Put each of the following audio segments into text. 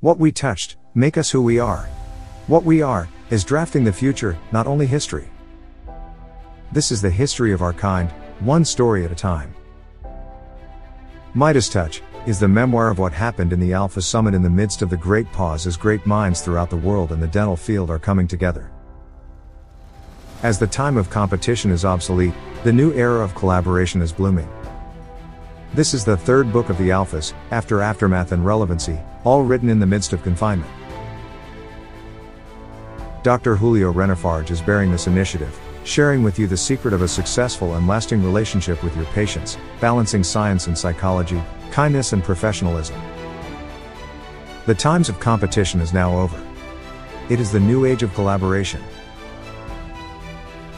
What we touched, make us who we are. What we are, is drafting the future, not only history. This is the history of our kind, one story at a time. Midas Touch is the memoir of what happened in the Alpha Summit in the midst of the great pause as great minds throughout the world and the dental field are coming together. As the time of competition is obsolete, the new era of collaboration is blooming. This is the third book of the Alphas, after Aftermath and Relevancy, all written in the midst of confinement. Dr. Julio Reynafarje is bearing this initiative, sharing with you the secret of a successful and lasting relationship with your patients, balancing science and psychology, kindness and professionalism. The times of competition is now over. It is the new age of collaboration.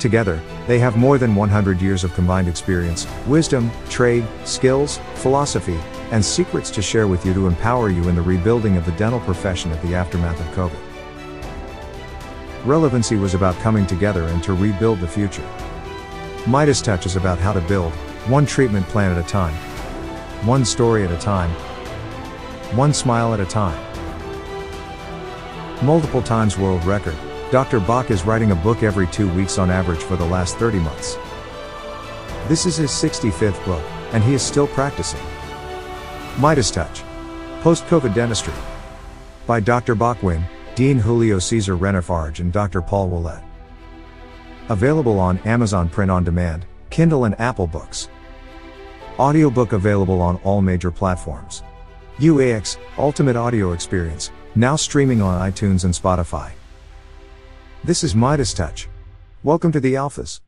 Together, they have more than 100 years of combined experience, wisdom, trade, skills, philosophy, and secrets to share with you to empower you in the rebuilding of the dental profession at the aftermath of COVID. Relevancy was about coming together and to rebuild the future. Midas Touch is about how to build, one treatment plan at a time, one story at a time, one smile at a time. Multiple times world record, Dr. Bak is writing a book every two weeks on average for the last 30 months. This is his 65th book, and he is still practicing. Midas Touch. Post COVID Dentistry. By Dr. Bak Nguyen, Dean Julio Cesar Reynafarje, and Dr. Paul Ouellette. Available on Amazon Print on Demand, Kindle, and Apple Books. Audiobook available on all major platforms. UAX, Ultimate Audio Experience, now streaming on iTunes and Spotify. This is Midas Touch. Welcome to the Alphas.